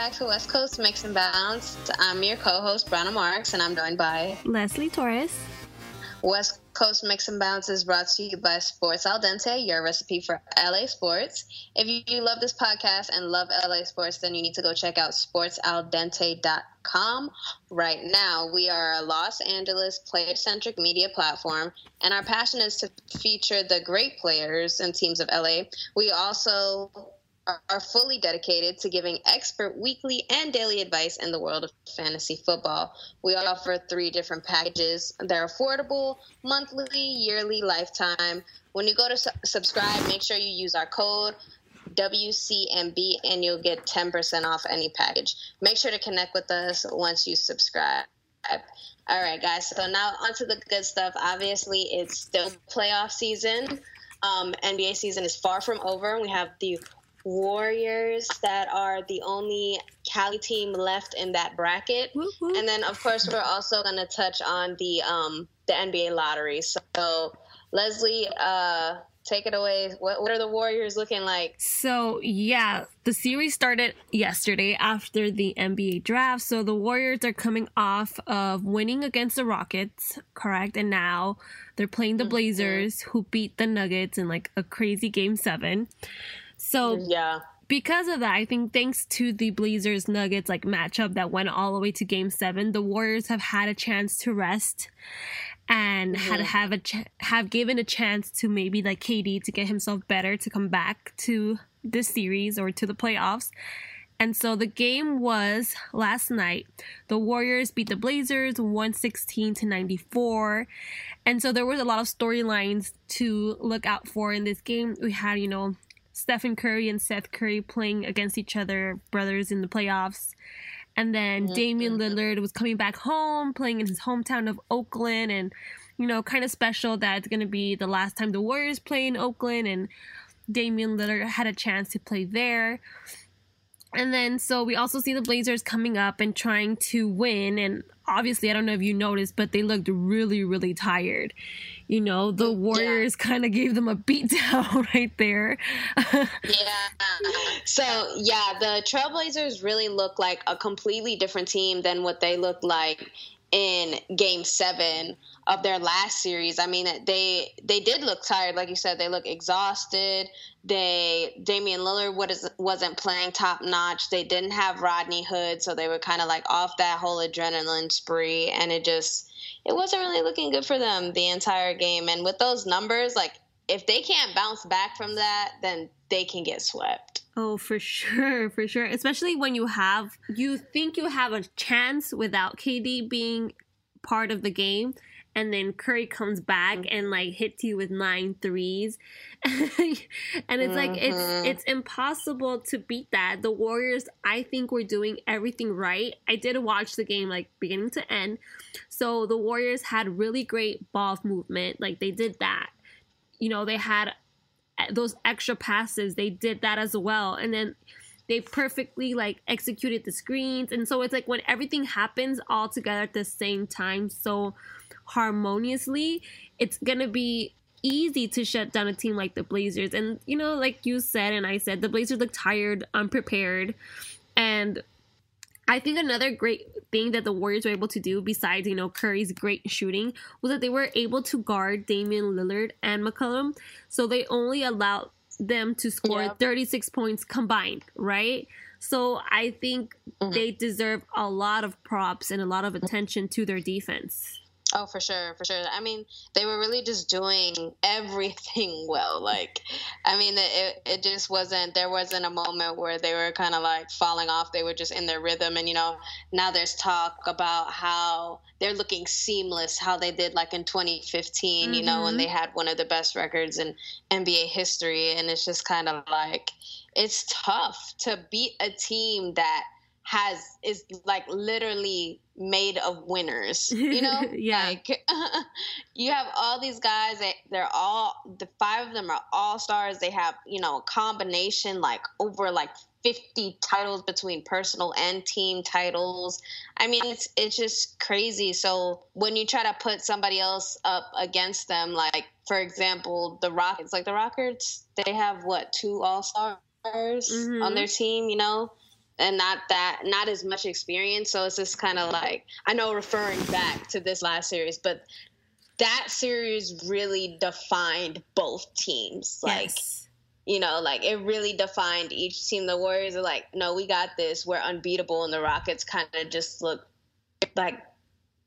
back to West Coast Mix and Bounce. I'm your co-host, Brana Marks, and I'm joined by Leslie Torres. West Coast Mix and Bounce is brought to you by Sports Al Dente, your recipe for LA sports. If you love this podcast and love LA sports, then you need to go check out sportsaldente.com right now. We are a Los Angeles player centric media platform, and our passion is to feature the great players and teams of LA. We also are fully dedicated to giving expert weekly and daily advice in the world of fantasy football. We offer three different packages. They're affordable, monthly, yearly, lifetime. When you go to su- subscribe, make sure you use our code WCMB and you'll get 10% off any package. Make sure to connect with us once you subscribe. All right, guys. So now onto the good stuff. Obviously, it's still playoff season. Um, NBA season is far from over. We have the Warriors that are the only Cali team left in that bracket. Woo-hoo. And then of course we're also going to touch on the um the NBA lottery. So Leslie uh take it away. What, what are the Warriors looking like? So, yeah, the series started yesterday after the NBA draft. So, the Warriors are coming off of winning against the Rockets, correct? And now they're playing the mm-hmm. Blazers, mm-hmm. who beat the Nuggets in like a crazy game seven. So yeah. Because of that, I think thanks to the Blazers Nuggets like matchup that went all the way to game 7, the Warriors have had a chance to rest and mm-hmm. had have a ch- have given a chance to maybe like KD to get himself better to come back to this series or to the playoffs. And so the game was last night. The Warriors beat the Blazers 116 to 94. And so there was a lot of storylines to look out for in this game. We had, you know, Stephen Curry and Seth Curry playing against each other, brothers in the playoffs. And then mm-hmm. Damian Lillard was coming back home, playing in his hometown of Oakland, and you know, kind of special that it's going to be the last time the Warriors play in Oakland, and Damian Lillard had a chance to play there. And then, so we also see the Blazers coming up and trying to win. And obviously, I don't know if you noticed, but they looked really, really tired. You know, the Warriors yeah. kind of gave them a beat down right there. yeah. So, yeah, the Trailblazers really look like a completely different team than what they looked like in game seven of their last series. I mean, they they did look tired, like you said. They look exhausted. They Damian Lillard was, wasn't playing top notch. They didn't have Rodney Hood, so they were kind of like off that whole adrenaline spree, and it just it wasn't really looking good for them the entire game. And with those numbers, like if they can't bounce back from that, then they can get swept. Oh, for sure, for sure. Especially when you have you think you have a chance without KD being part of the game and then Curry comes back mm-hmm. and like hits you with nine threes. and it's mm-hmm. like it's mm-hmm. it's impossible to beat that. The Warriors, I think were doing everything right. I did watch the game like beginning to end. So the Warriors had really great ball movement. Like they did that. You know, they had eh, those extra passes. They did that as well. And then they perfectly like executed the screens. And so it's like when everything happens all together at the same time. So harmoniously, it's gonna be easy to shut down a team like the Blazers. And you know, like you said and I said, the Blazers look tired, unprepared, and I think another great thing that the Warriors were able to do, besides you know Curry's great shooting, was that they were able to guard Damian Lillard and McCollum, so they only allowed them to score yeah. 36 points combined, right? So I think mm-hmm. they deserve a lot of props and a lot of attention to their defense. Oh, for sure, for sure. I mean, they were really just doing everything well. Like, I mean, it it just wasn't. There wasn't a moment where they were kind of like falling off. They were just in their rhythm. And you know, now there's talk about how they're looking seamless, how they did like in 2015. Mm-hmm. You know, when they mm-hmm. had one of the best records in NBA history. And it's just kind of like it's tough to beat a team that has is like literally made of winners you know? Yeah. Like you have all these guys that they're all the five of them are all stars. They have you know a combination like over like 50 titles between personal and team titles. I mean it's it's just crazy. So when you try to put somebody else up against them like for example the rockets like the rockets they have what two all stars mm-hmm. on their team you know and not that not as much experience. So it's just kind of like I know referring back to this last series, but that series really defined both teams. Like Yes. you know, like it really defined each team. The Warriors are like, no, we got this. We're unbeatable, and the Rockets kind of just look like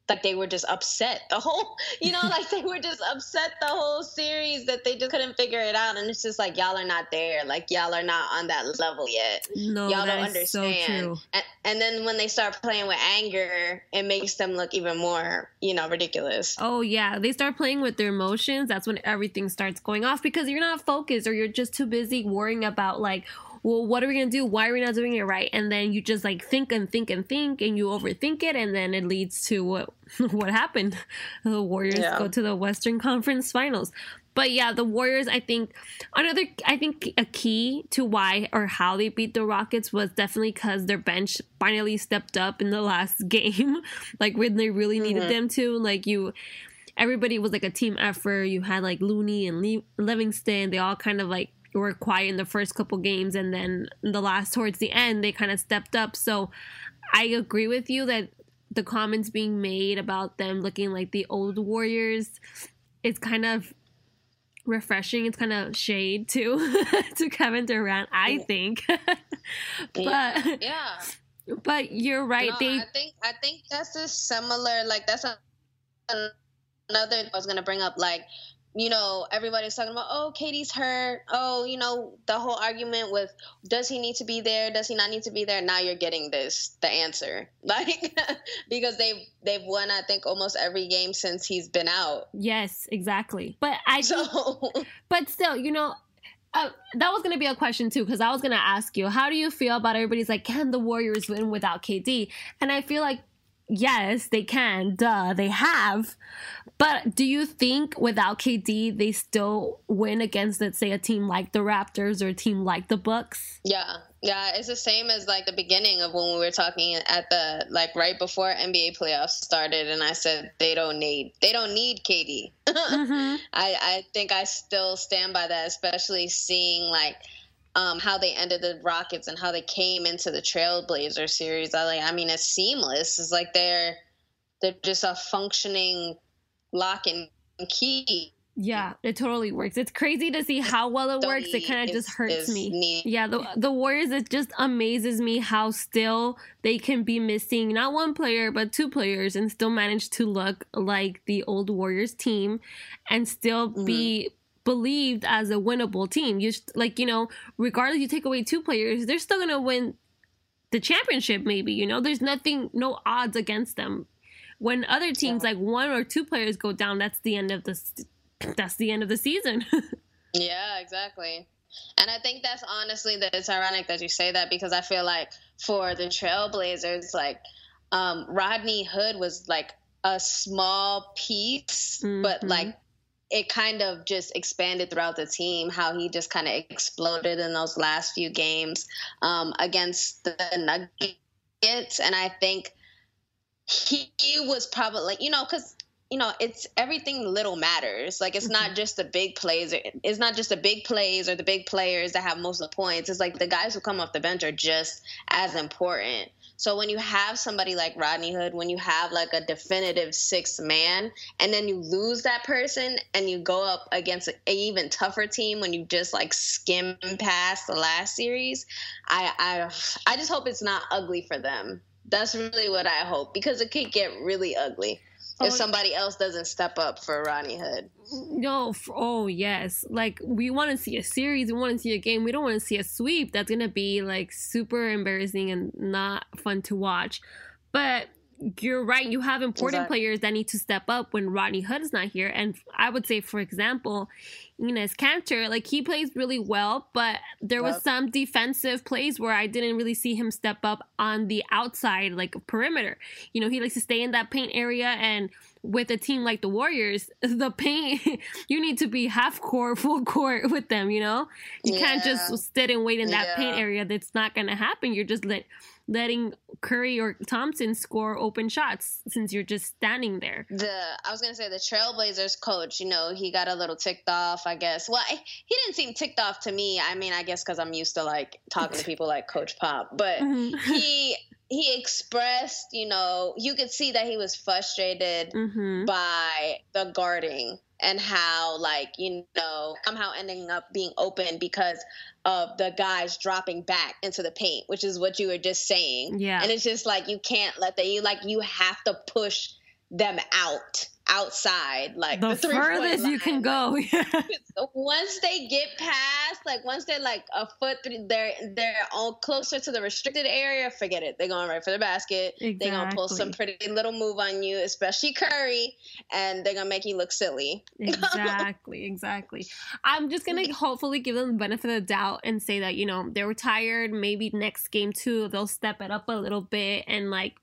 like they were just upset the whole you know like they were just upset the whole series that they just couldn't figure it out. And it's just like y'all are not there. Like y'all are not on that level yet. No, y'all don't so understand. true. and, and then when they start playing with anger it makes them look even more you know ridiculous. Oh yeah, they start playing with their emotions. That's when everything starts going off because you're not focused or you're just too busy worrying about like, well, what are we gonna do? Why are we not doing it right? And then you just like think and think and think, and you overthink it, and then it leads to what what happened. The Warriors Yeah. go to the Western Conference Finals. But yeah, the Warriors, I think another, I think a key to why or how they beat the Rockets was definitely because their bench finally stepped up in the last game, like when they really needed Mhm. them to. Like you, everybody was like a team effort. You had like Looney and Le- Livingston. They all kind of like were quiet in the first couple games, and then the last towards the end, they kind of stepped up. So I agree with you that the comments being made about them looking like the old Warriors is kind of refreshing. It's kind of shade to to Kevin Durant, I think. but yeah but you're right. No, they I think I think that's a similar like that's a, another I was gonna bring up like you know everybody's talking about oh KD's hurt. Oh you know the whole argument with does he need to be there? Does he not need to be there? Now you're getting this the answer. Like because they've they've won I think almost every game since he's been out. Yes, exactly. But I so but still, you know, uh, that was going to be a question too, because I was going to ask you, how do you feel about everybody's like, can the Warriors win without KD? And I feel like, yes, they can. Duh, they have. But do you think without KD, they still win against, let's say, a team like the Raptors or a team like the Bucks? Yeah, yeah, it's the same as like the beginning of when we were talking at the like right before NBA playoffs started, and I said they don't need they don't need KD. Mhm. I I think I still stand by that, especially seeing like um, how they ended the Rockets and how they came into the Trailblazer series. I like, I mean, it's seamless. It's like they're they're just a functioning lock and key. Yeah, it totally works. It's crazy to see how well it works. It kind of just hurts me. neat. Yeah, the the Warriors it just amazes me how still they can be missing not one player but two players and still manage to look like the old Warriors team and still be believed as a winnable team. You just, like you know, regardless you take away two players, they're still gonna win the championship. Maybe you know, there's nothing, no odds against them. When other teams Yeah. like one or two players go down, that's the end of the that's the end of the season. Yeah, exactly. And I think that's honestly that it's ironic that you say that because I feel like for the Trailblazers, like um, Rodney Hood was like a small piece, but Mhm. like it kind of just expanded throughout the team. How he just kind of exploded in those last few games um, against the Nuggets, and I think he, he was probably you know because you know it's everything little matters. Like it's not just the big plays. Or- it's not just the big plays or the big players that have most of the points. It's like the guys who come off the bench are just as important so when you have somebody like rodney hood when you have like a definitive sixth man and then you lose that person and you go up against an even tougher team when you just like skim past the last series i i i just hope it's not ugly for them. That's really what i hope because it could get really ugly Oh, if somebody else doesn't step up for Ronnie Hood. No, f- oh yes. Like we want to see a series, we want to see a game. We don't want to see a sweep. That's gonna be like super embarrassing and not fun to watch. But you're right. You have important Exactly. players that need to step up when Rodney Hood is not here. And I would say, for example, Enes Kanter, like he plays really well, but there was some defensive plays where I didn't really see him step up on the outside, like perimeter. You know, he likes to stay in that paint area and with a team like the Warriors, the paint you need to be half court, full court with them. You know, you can't just sit and wait in that paint area. That's not gonna happen. You're just let letting Curry or Thompson score open shots since you're just standing there. The I was gonna say the Trailblazers coach, you know, he got a little ticked off, I guess. Well, he didn't seem ticked off to me. I mean, I guess because I'm used to like talking to people like Coach Pop, but Mhm. he he expressed, you know, you could see that he was frustrated Mhm. by the guarding and how like you know somehow ending up being open because of the guys dropping back into the paint which is what you were just saying Yeah. and it's just like you can't let that you like you have to push them out outside like the the, furthest you can go. Once they get past like once they're like a foot through they're they're all closer to the restricted area forget it they're going right for the basket they're gonna pull some pretty little move on you especially curry and they're gonna make you look silly exactly, exactly. I'm just gonna hopefully give them the benefit of the doubt and say that you know they were tired. Maybe next game too, they'll step it up a little bit and like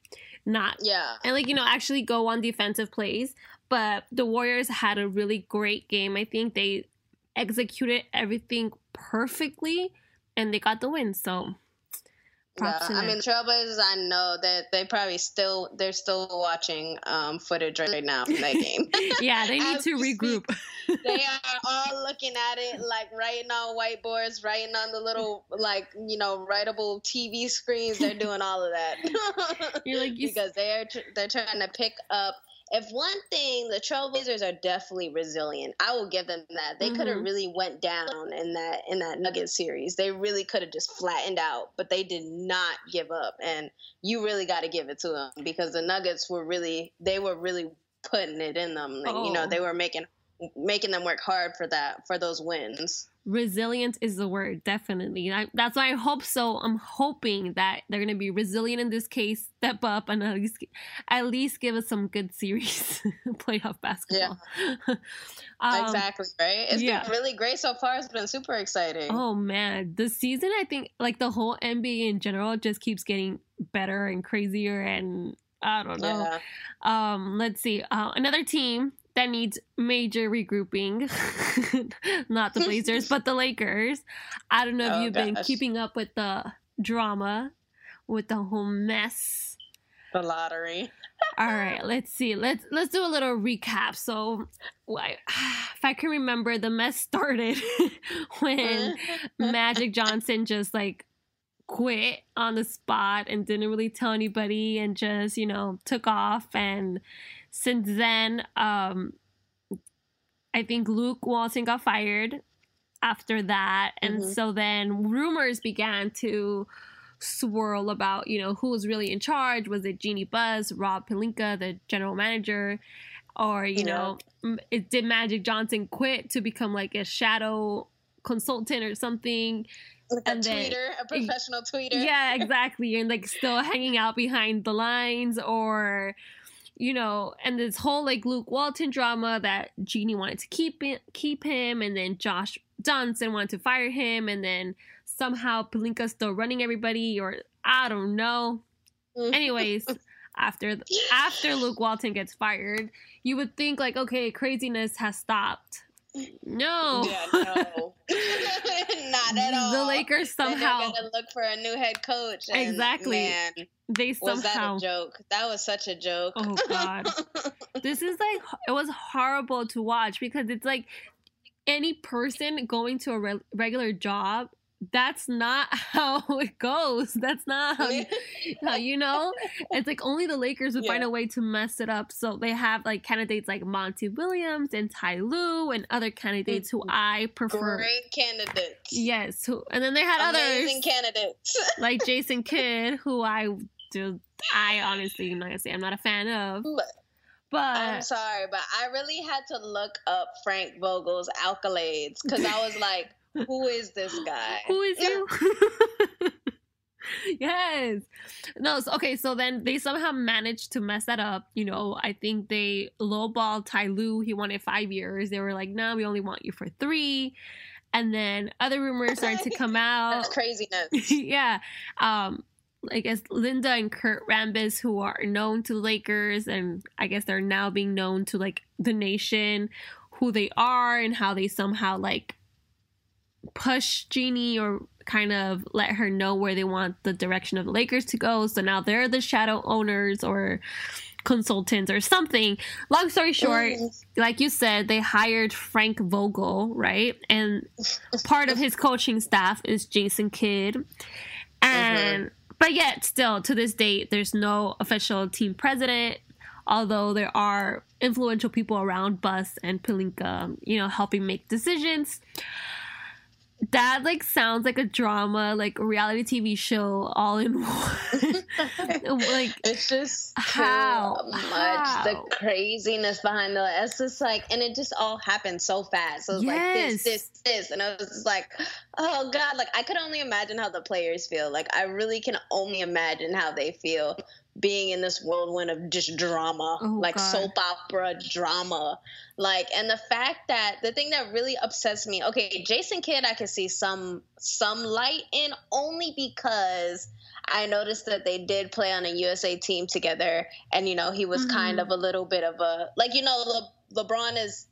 not yeah and like you know actually go on defensive plays. But the Warriors had a really great game. I think they executed everything perfectly and they got the win. So props to i mean the trailblazers i know that they probably still they're still watching um footage right now from that game yeah, they need to regroup. they are all looking at it like writing on whiteboards writing on the little like you know writable tv screens they're doing all of that You're like you because they're tr- they're trying to pick up. If one thing, the Trailblazers are definitely resilient. I will give them that. They could have mm-hmm. really went down in that in that Nugget series. They really could have just flattened out, but they did not give up. And you really got to give it to them because the Nuggets were really they were really putting it in them. Like, You know, Oh. they were making making them work hard for that for those wins. Resilient is the word, definitely. I, that's why I hope so. I'm hoping that they're gonna be resilient in this case, step up, and at least at least give us some good series, playoff basketball. Um, exactly, right? It's yeah. been really great so far. It's been super exciting. Oh man, the season I think like the whole NBA in general just keeps getting better and crazier, and I don't know. yeah. Um, let's see. Uh, another team that needs major regrouping, not the Blazers, but the Lakers. I don't know if Oh, you've been keeping up with the drama, with the whole mess. The lottery. All right, let's see. Let's let's do a little recap. So, if I can remember, the mess started when Magic Johnson just like quit on the spot and didn't really tell anybody and just, you know, took off. And since then, um, I think Luke Walton got fired after that. And Mhm. so then rumors began to swirl about, you know, who was really in charge. Was it Jeanie Buss, Rob Pelinka, the general manager? Or, you Yeah. know, it, did Magic Johnson quit to become like a shadow consultant or something? Like a then- tweeter, a professional tweeter. Yeah, exactly. And like still hanging out behind the lines or you know, and this whole like Luke Walton drama that Jeanie wanted to keep it, keep him and then Josh Johnson wanted to fire him and then somehow Pelinka's still running everybody or I don't know. Mhm. Anyways, after after Luke Walton gets fired, you would think like okay, craziness has stopped. No. Yeah, no. Not at all. The Lakers somehow gonna look for a new head coach. and, Exactly. Man, they was that a joke? That was such a joke. Oh god. this is like it was horrible to watch because it's like any person going to a re- regular job that's not how it goes. That's not how you, how you know? It's like only the lakers would find a way to mess it up. So they have like candidates like monty williams and ty Lue and other candidates who mm-hmm. i prefer. Great candidates. yes who, and then they had Amazing others. candidates. like jason kidd who i do i honestly i'm not gonna say i'm not a fan of. But I'm sorry, but I really had to look up Frank Vogel's accolades because I was like, who is this guy? Who is you? yes. No, so, okay, so then they somehow managed to mess that up. You know, I think they lowballed Ty Lue. He wanted five years. They were like, no, we only want you for three. And then other rumors started to come out. That's craziness. yeah. Um, I guess Linda and Kurt Rambis, who are known to Lakers, and I guess they're now being known to like the nation, who they are and how they somehow like push Jeanie or kind of let her know where they want the direction of the Lakers to go. So now they're the shadow owners or consultants or something. Long story short, like you said, they hired Frank Vogel, right? And part of his coaching staff is Jason Kidd. And mm-hmm. but yet still to this date there's no official team president, although there are influential people around Buss and Pelinka, you know, helping make decisions that like sounds like a drama, like reality TV show all in one. like it's just how much how? the craziness behind the it's just like and it just all happened so fast. So it was yes. like this, this, this, and I was just like, oh god, like I could only imagine how the players feel. Like I really can only imagine how they feel being in this whirlwind of just drama, oh, like God. soap opera drama. Like, and the fact that the thing that really upsets me, okay, Jason Kidd, I can see some some light in only because I noticed that they did play on a USA team together, and you know he was mm-hmm. kind of a little bit of a like you know Le- LeBron is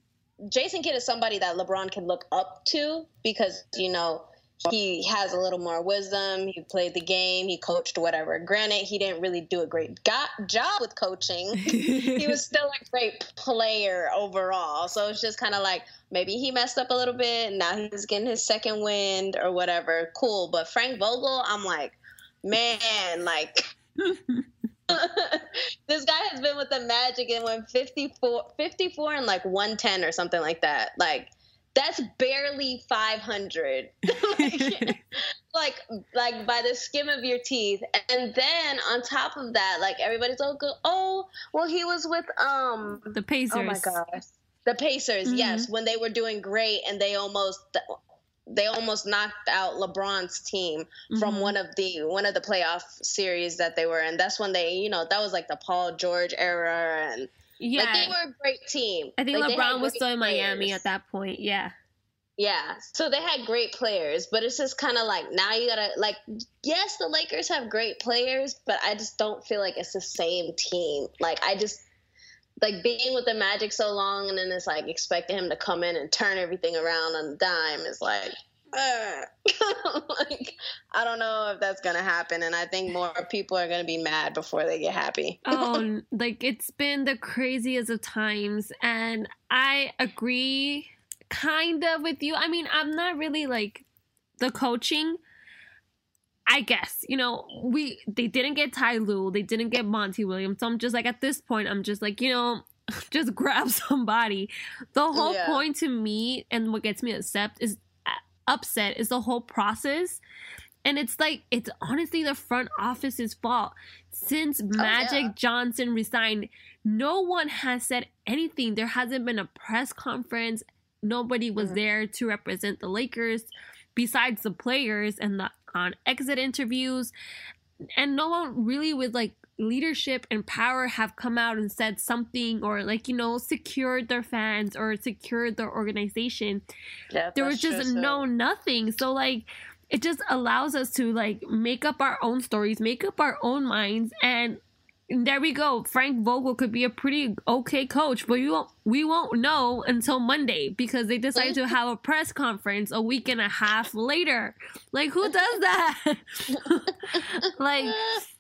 Jason Kidd is somebody that LeBron can look up to because you know Uh, he has a little more wisdom. He played the game. He coached whatever. Granted, he didn't really do a great go- job with coaching. he was still a great player overall. So it's just kind of like maybe he messed up a little bit. And now he's getting his second wind or whatever. Cool. But Frank Vogel, I'm like, man, like. this guy has been with the Magic and went 54, 54 and like 110 or something like that. Like, that's barely 500 like, like like by the skim of your teeth and then on top of that like everybody's all go oh well he was with um the pacers oh my gosh the pacers mm-hmm. yes when they were doing great and they almost they almost knocked out LeBron's team mm-hmm. from one of the one of the playoff series that they were in. That's when they, you know, that was like the Paul George era and yeah, like they were a great team. I think like LeBron was still in Miami players. at that point. Yeah. Yeah, so they had great players, but it's just kind of like now you gotta like, yes, the Lakers have great players, but I just don't feel like it's the same team. Like I just like being with the Magic so long, and then it's like expecting him to come in and turn everything around on a dime is like, like I don't know if that's gonna happen, and I think more people are gonna be mad before they get happy. oh, like it's been the craziest of times, and I agree kind of with you. I mean, I'm not really like the coaching. I guess you know we they didn't get Ty Lue, they didn't get Monty Williams. So I'm just like at this point, I'm just like you know just grab somebody. The whole yeah. point to me and what gets me upset is upset is the whole process. And it's like it's honestly the front office's fault. Since Magic oh, yeah. Johnson resigned, no one has said anything. There hasn't been a press conference. Nobody was mm-hmm. there to represent the Lakers besides the players and the on exit interviews. And no one really with like leadership and power have come out and said something or like you know secured their fans or secured their organization yeah, there was just no nothing so like it just allows us to like make up our own stories make up our own minds and there we go. Frank Vogel could be a pretty okay coach, but we won't we won't know until Monday because they decided to have a press conference a week and a half later. Like who does that? like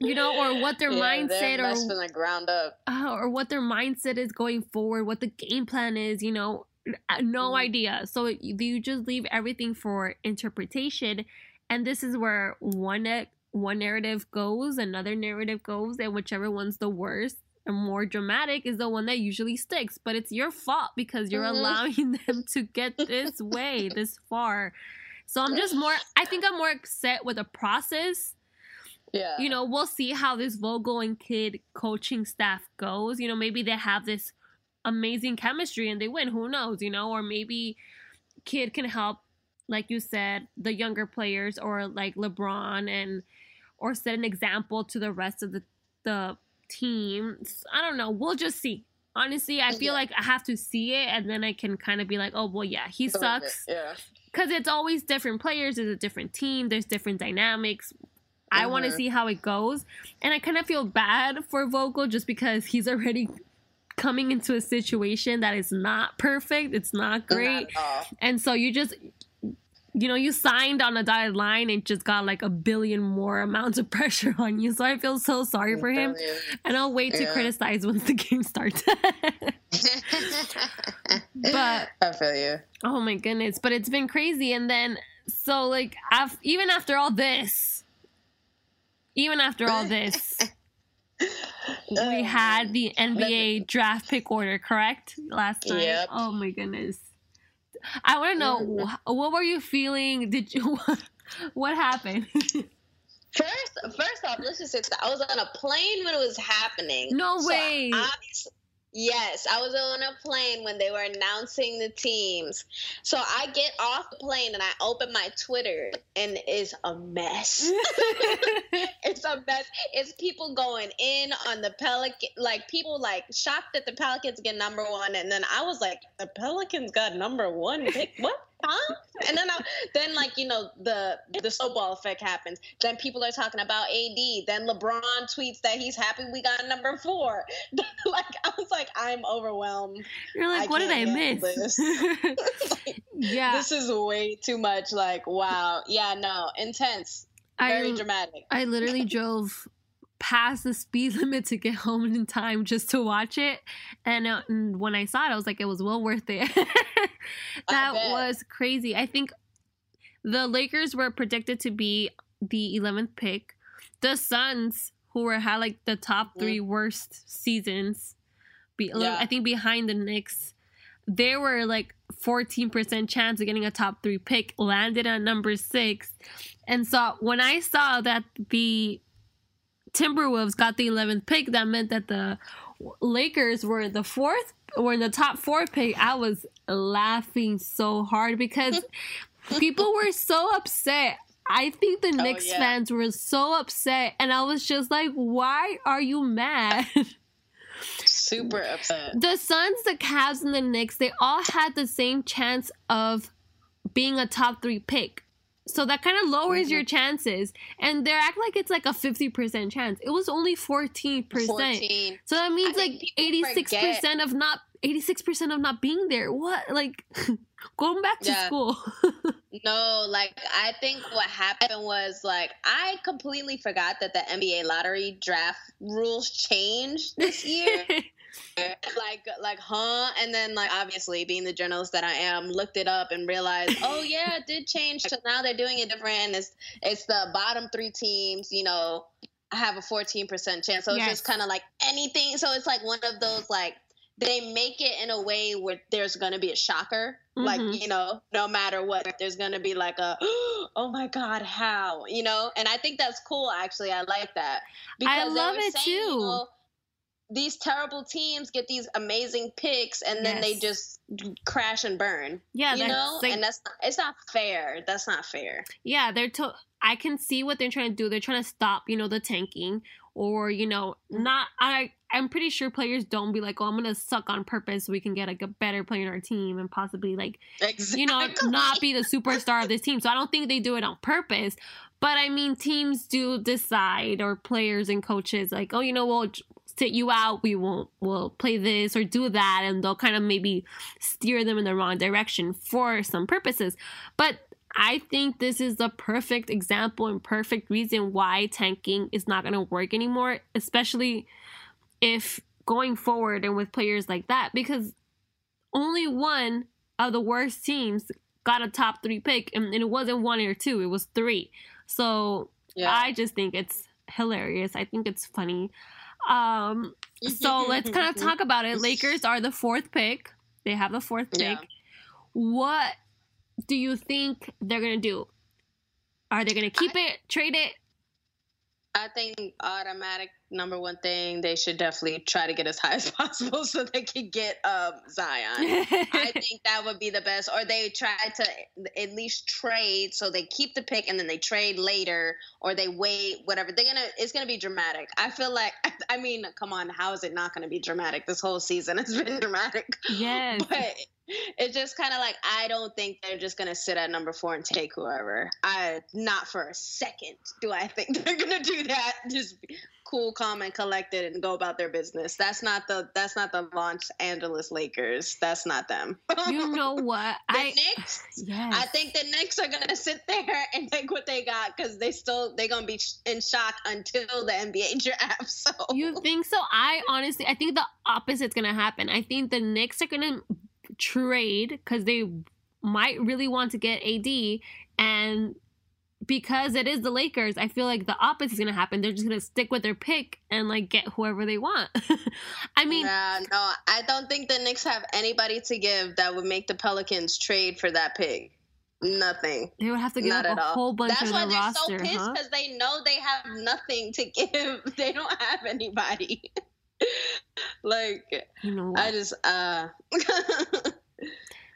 you know, or what their yeah, mindset or from the ground up, uh, or what their mindset is going forward, what the game plan is. You know, uh, no mm. idea. So you just leave everything for interpretation, and this is where one one narrative goes, another narrative goes, and whichever one's the worst and more dramatic is the one that usually sticks. But it's your fault because you're mm. allowing them to get this way, this far. So I'm just more. I think I'm more upset with the process yeah. You know, we'll see how this Vogel and Kidd coaching staff goes. You know, maybe they have this amazing chemistry and they win. Who knows? You know, or maybe Kidd can help, like you said, the younger players or like LeBron and or set an example to the rest of the the team. I don't know. We'll just see. Honestly, I feel yeah. like I have to see it and then I can kind of be like, oh well, yeah, he sucks. Yeah. Because it's always different players. There's a different team. There's different dynamics. I want to see how it goes. And I kind of feel bad for Vogel just because he's already coming into a situation that is not perfect. It's not great. Not and so you just you know, you signed on a dotted line and just got like a billion more amounts of pressure on you. So I feel so sorry for him. And I'll wait to yeah. criticize once the game starts. but I feel you. Oh my goodness. But it's been crazy. And then, so like, af- even after all this, even after all this, we had the NBA draft pick order, correct? Last night. Yep. Oh my goodness. I want to know mm-hmm. what were you feeling? Did you what happened? First, first off, let's just say I was on a plane when it was happening. No way. So Yes, I was on a plane when they were announcing the teams. So I get off the plane and I open my Twitter and it's a mess. it's a mess. It's people going in on the Pelican, like people like shocked that the Pelicans get number one, and then I was like, the Pelicans got number one pick. What? Huh? And then, I, then like you know, the the snowball effect happens. Then people are talking about AD. Then LeBron tweets that he's happy we got number four. like I was like, I'm overwhelmed. You're like, I what did I miss? This. like, yeah, this is way too much. Like, wow, yeah, no, intense, very I, dramatic. I literally drove past the speed limit to get home in time just to watch it. And, uh, and when I saw it, I was like, it was well worth it. that was crazy. I think the Lakers were predicted to be the 11th pick. The Suns, who were had like the top three mm. worst seasons, be, yeah. I think behind the Knicks, they were like 14% chance of getting a top three pick, landed at number six. And so when I saw that the Timberwolves got the 11th pick, that meant that the Lakers were the fourth, were in the top four pick. I was laughing so hard because people were so upset. I think the oh, Knicks yeah. fans were so upset, and I was just like, why are you mad? Super upset. The Suns, the Cavs, and the Knicks, they all had the same chance of being a top three pick. So that kind of lowers mm-hmm. your chances. And they act like it's like a 50% chance. It was only 14%. 14. So that means I like 86% of not 86% of not being there. What? Like going back to yeah. school. no, like I think what happened was like I completely forgot that the NBA lottery draft rules changed this year. like like huh? And then like obviously being the journalist that i am looked it up and realized oh yeah it did change so now they're doing it different and it's it's the bottom three teams you know have a 14% chance. So yes. it's just kind of like anything so it's like one of those like they make it in a way where there's going to be a shocker mm-hmm. like you know no matter what there's going to be like a oh my god how you know? And i think that's cool actually i like that. Because i love it saying, too. you know, these terrible teams get these amazing picks and then yes. they just crash and burn. Yeah, you know, like, and that's it's not fair. That's not fair. Yeah, they're to. I can see what they're trying to do. They're trying to stop, you know, the tanking, or you know, not. I I'm pretty sure players don't be like, oh, I'm gonna suck on purpose so we can get like a better player in our team and possibly like, exactly. you know, not be the superstar of this team. So I don't think they do it on purpose. But I mean, teams do decide, or players and coaches, like, oh, you know, we'll sit you out. We won't, we'll play this or do that. And they'll kind of maybe steer them in the wrong direction for some purposes. But I think this is the perfect example and perfect reason why tanking is not going to work anymore, especially if going forward and with players like that, because only one of the worst teams got a top three pick, and it wasn't one or two, it was three. So yeah. I just think it's hilarious. I think it's funny. Um, so mm-hmm, let's kind of mm-hmm, talk about it. Mm-hmm. Lakers are the fourth pick. They have the fourth pick. Yeah. What do you think they're gonna do? Are they gonna keep I, it, trade it? I think automatic number one thing they should definitely try to get as high as possible so they can get um, Zion. I think that would be the best. Or they try to at least trade so they keep the pick and then they trade later or they wait, whatever. They're gonna it's gonna be dramatic. I feel like I mean, come on, how is it not gonna be dramatic? This whole season has been dramatic. Yes. But it's just kind of like I don't think they're just gonna sit at number four and take whoever. I not for a second do I think they're gonna do that. Just cool, calm, and collected and go about their business. That's not the that's not the Los Angeles Lakers. That's not them. You know what? the I Knicks. yes. I think the Knicks are gonna sit there and take what they got because they still they're gonna be in shock until the NBA draft. So You think so? I honestly, I think the opposite's gonna happen. I think the Knicks are gonna trade because they might really want to get AD, and because it is the Lakers, I feel like the opposite is gonna happen. They're just gonna stick with their pick and like get whoever they want. I mean, Nah, no, I don't think the Knicks have anybody to give that would make the Pelicans trade for that pick. Nothing. they would have to give Not up a all. whole bunch of things. That's why they're roster, so pissed huh? because they know they have nothing to give. They don't have anybody. like You know what? I just uh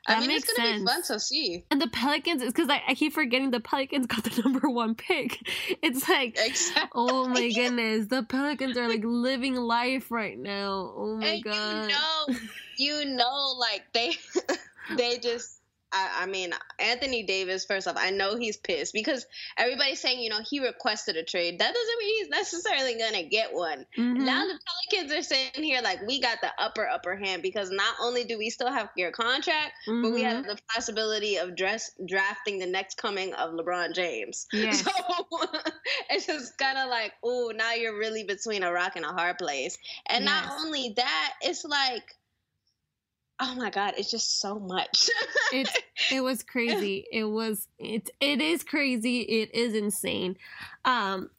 I That mean makes it's gonna be fun sense. to see. and the Pelicans is because I, I keep forgetting the Pelicans got the number one pick. It's like Exactly. Oh my goodness, the Pelicans are like living life right now. Oh my and god. you know, you know, like they, they just. I, I mean, Anthony Davis. First off, I know he's pissed because everybody's saying, you know, he requested a trade. That doesn't mean he's necessarily gonna get one. Mhm. Now the Pelicans are sitting here like we got the upper upper hand because not only do we still have your contract, but we have the possibility of dress drafting the next coming of LeBron James. Yes. So it's just kind of like, oh, now you're really between a rock and a hard place. And Yes. not only that, it's like, oh my God, it's just so much. It's it was crazy. It was it it is crazy. It is insane. Um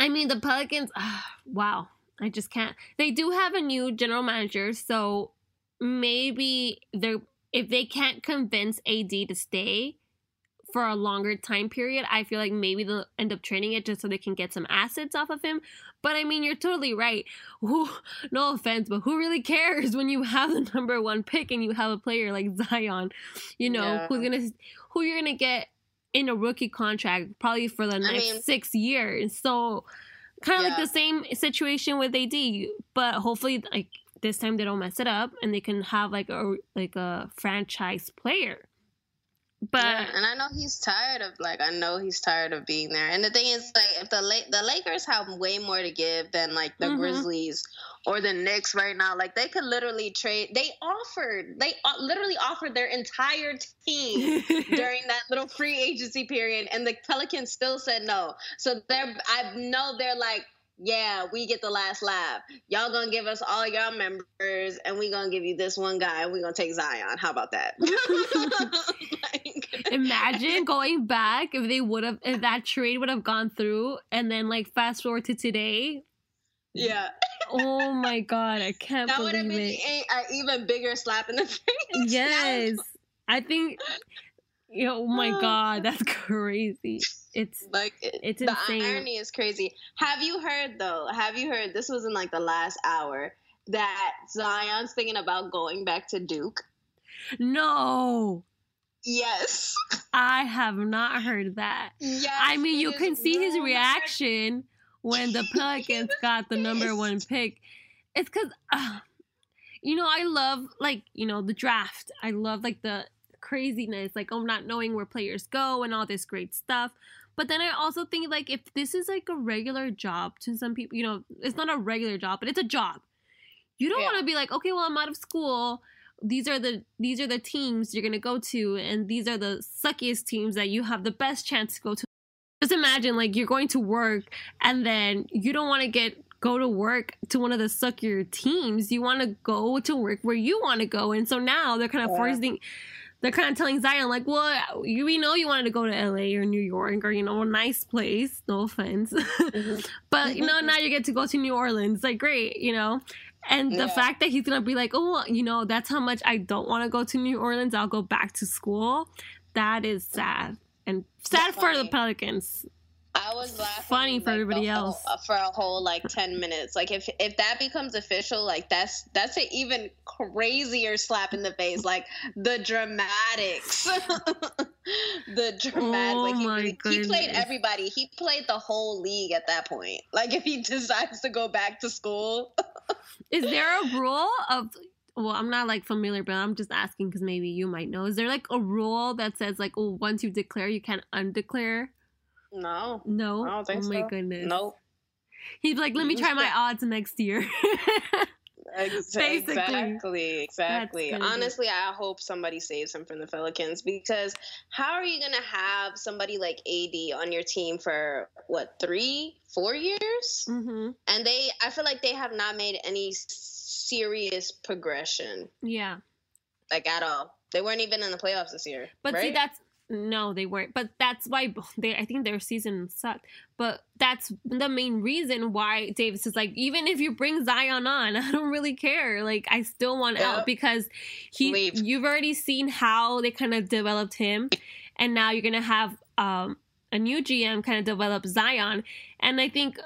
I mean the Pelicans ah, wow. I just can't. They do have a new general manager, so maybe they're if they can't convince AD to stay for a longer time period, I feel like maybe they'll end up trading it just so they can get some assets off of him. But I mean, you're totally right. Who, no offense, but who really cares when you have the number one pick and you have a player like Zion, you know, Yeah. who's gonna, who you're gonna get in a rookie contract probably for the next mean- six years. So, kind of like the same situation with AD, but hopefully, like this time they don't mess it up and they can have like a like a franchise player. But Yeah, and I know he's tired of like I know he's tired of being there. And the thing is, like, if the La- the Lakers have way more to give than like the Mhm. Grizzlies or the Knicks right now, like they could literally trade. They offered, they uh, literally offered their entire team during that little free agency period, and the Pelicans still said no. So they're, I know they're like. Yeah, we get the last laugh. Y'all gonna give us all your members, and we gonna give you this one guy, and we gonna take Zion. How about that? Imagine going back if they would have if that trade would have gone through and then like fast forward to today. Yeah, Oh my god, I can't that would have believe been it. an even bigger slap in the face. Yes. I think oh my god, that's crazy. It's like it- It's the insane. irony is crazy. Have you heard though? Have you heard? This was in like the last hour that Zion's thinking about going back to Duke. no. Yes. I have not heard that. Yes. I mean, you can see his reaction when the Pelicans got the number one pick. It's because, uh, you know, I love like you know the draft. I love like the craziness, like oh, not knowing where players go and all this great stuff. But then I also think like if this is like a regular job to some people, you know, it's not a regular job, but it's a job. You don't Yeah. want to be like, okay, well, I'm out of school. These are the these are the teams you're gonna go to, and these are the suckiest teams that you have the best chance to go to. Just imagine like you're going to work and then you don't want to get go to work to one of the suckier teams. You want to go to work where you want to go, and so now they're kind of Yeah. forcing. They're kind of telling Zion like, well, you, we know you wanted to go to LA or New York or you know a nice place. No offense, mm-hmm. but you mm-hmm. know now you get to go to New Orleans. Like great, you know. And the Yeah. fact that he's gonna be like, oh, you know, that's how much I don't want to go to New Orleans. I'll go back to school. That is sad and sad for the. Pelicans. I was laughing. Funny for like, everybody the whole- else. uh, for a whole like ten minutes. Like if if that becomes official, like that's that's an even crazier slap in the face. Like the dramatics, the dramatic. Oh like he, really- he played everybody. He played the whole league at that point. Like if he decides to go back to school, Is there a rule of? Well, I'm not like familiar, but I'm just asking because maybe you might know. Is there like a rule that says like, oh, once you declare, you can't undeclare? No, No. I don't think oh my goodness. nope. He'd be like, "Let me try my odds next year." Basically. Exactly, exactly. Honestly. I hope somebody saves him from the Pelicans because how are you going to have somebody like AD on your team for what, three, four years? Mm-hmm. And they, I feel like they have not made any serious progression. Yeah. Like at all. They weren't even in the playoffs this year. But right? see, that's no, they weren't. But that's why they. I think their season sucked. But that's the main reason why Davis is like, even if you bring Zion on, I don't really care. Like, I still want out because he. Leave. You've already seen how they kind of developed him, and now you're gonna have um, a new GM kind of develop Zion, and I think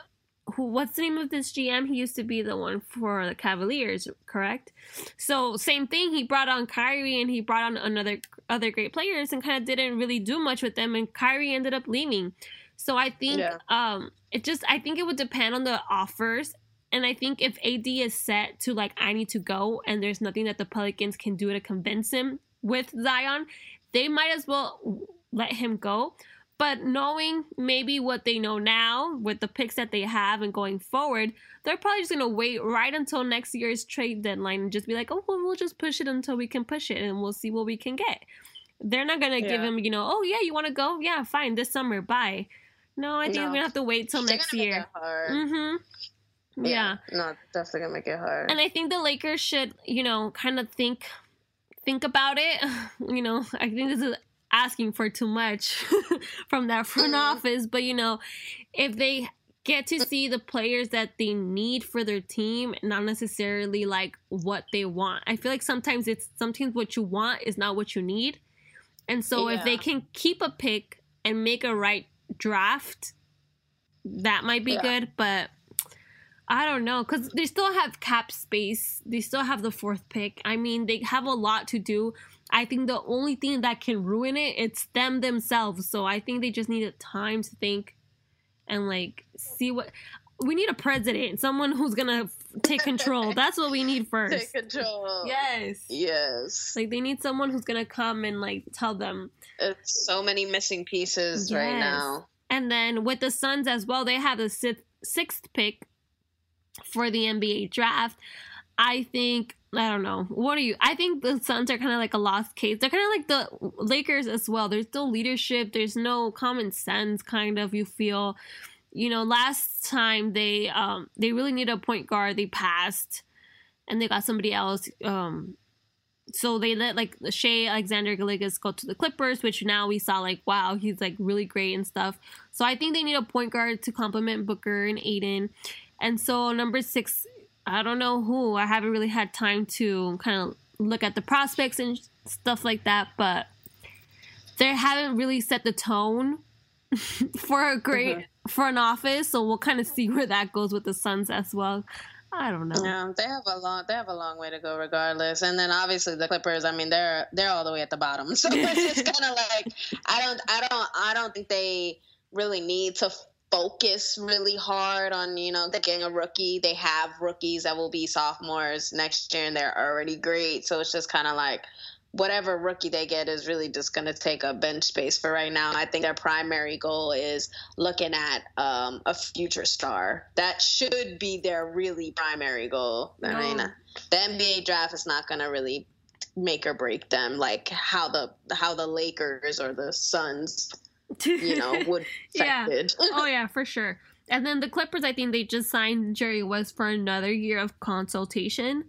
who what's the name of this GM? He used to be the one for the Cavaliers, correct? So same thing. He brought on Kyrie and he brought on another other great players and kind of didn't really do much with them. And Kyrie ended up leaving. So I think yeah. um, it just I think it would depend on the offers. And I think if AD is set to like I need to go and there's nothing that the Pelicans can do to convince him with Zion, they might as well let him go. But knowing maybe what they know now with the picks that they have and going forward, they're probably just gonna wait right until next year's trade deadline and just be like, oh, well, we'll just push it until we can push it and we'll see what we can get. They're not gonna yeah. give him, you know, oh yeah, you want to go? Yeah, fine, this summer, bye. No, I think no. we're gonna have to wait till next year. Mm-hmm. Yeah. yeah. No, definitely gonna make it hard. And I think the Lakers should, you know, kind of think think about it. You know, I think this is asking for too much from that front mm-hmm. office. But you know, if they get to see the players that they need for their team, not necessarily like what they want. I feel like sometimes it's sometimes what you want is not what you need. And so yeah. if they can keep a pick and make a right draft, that might be yeah. good, but I don't know because they still have cap space. They still have the fourth pick. I mean, they have a lot to do. I think the only thing that can ruin it, it's them themselves. So I think they just need a time to think and like see what we need a president, someone who's gonna take control. That's what we need first. Take control. Yes. Yes. Like they need someone who's gonna come and like tell them. It's so many missing pieces yes. right now. And then with the Suns as well, they have the sixth, sixth pick for the NBA draft. I think I don't know. What are you? I think the Suns are kind of like a lost case. They're kind of like the Lakers as well. There's still leadership. There's no common sense. Kind of you feel, you know. Last time they um they really need a point guard. They passed, and they got somebody else. Um, so they let like Shai Alexander-Gilgeous go to the Clippers, which now we saw like wow he's like really great and stuff. So I think they need a point guard to complement Booker and Ayton. And so number six I don't know who. I haven't really had time to kind of look at the prospects and stuff like that, but they haven't really set the tone for a great mm-hmm. for an office. So we'll kind of see where that goes with the Suns as well. I don't know. Yeah, they have a long they have a long way to go regardless. And then obviously the Clippers, I mean, they're they're all the way at the bottom. So it's just kind of like I don't I don't I don't think they really need to focus really hard on you know getting a rookie. They have rookies that will be sophomores next year, and they're already great. So it's just kind of like whatever rookie they get is really just going to take up bench space for right now. I think their primary goal is looking at um, a future star. That should be their really primary goal. No. I mean, the NBA draft is not going to really make or break them like how the how the Lakers or the Suns you know, would yeah. oh yeah, for sure. And then the Clippers, I think they just signed Jerry West for another year of consultation.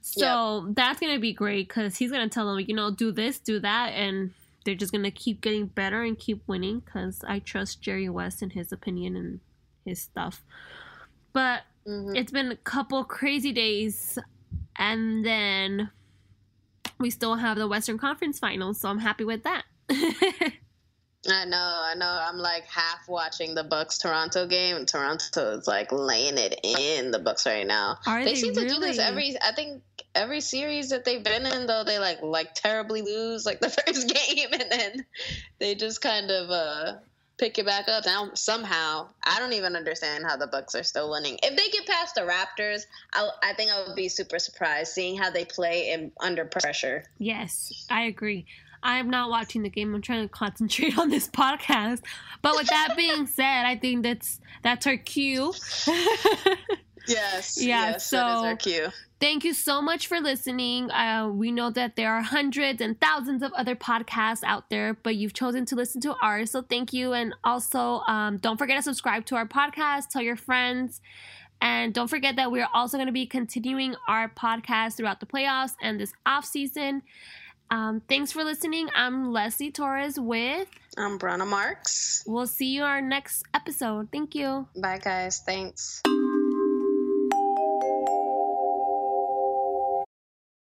So yep. that's gonna be great because he's gonna tell them, you know, do this, do that, and they're just gonna keep getting better and keep winning. Because I trust Jerry West and his opinion and his stuff. But mm-hmm. it's been a couple crazy days, and then we still have the Western Conference Finals, so I'm happy with that. I know, I know. I'm like half watching the Bucks Toronto game, and Toronto is like laying it in the Bucks right now. Are they, they seem really? to do this every. I think every series that they've been in, though, they like like terribly lose like the first game, and then they just kind of uh pick it back up. Now somehow, I don't even understand how the Bucks are still winning. If they get past the Raptors, I, I think I would be super surprised seeing how they play in under pressure. Yes, I agree. I'm not watching the game. I'm trying to concentrate on this podcast. But with that being said, I think that's that's our cue. yes. Yeah, Yes, so- that is our cue. Thank you so much for listening. Uh, we know that there are hundreds and thousands of other podcasts out there, but you've chosen to listen to ours. So thank you. And also, um, don't forget to subscribe to our podcast, tell your friends. And don't forget that we're also going to be continuing our podcast throughout the playoffs and this off season. Um, thanks for listening. I'm Leslie Torres with. I'm Brana Marks. We'll see you our next episode. Thank you. Bye, guys. Thanks.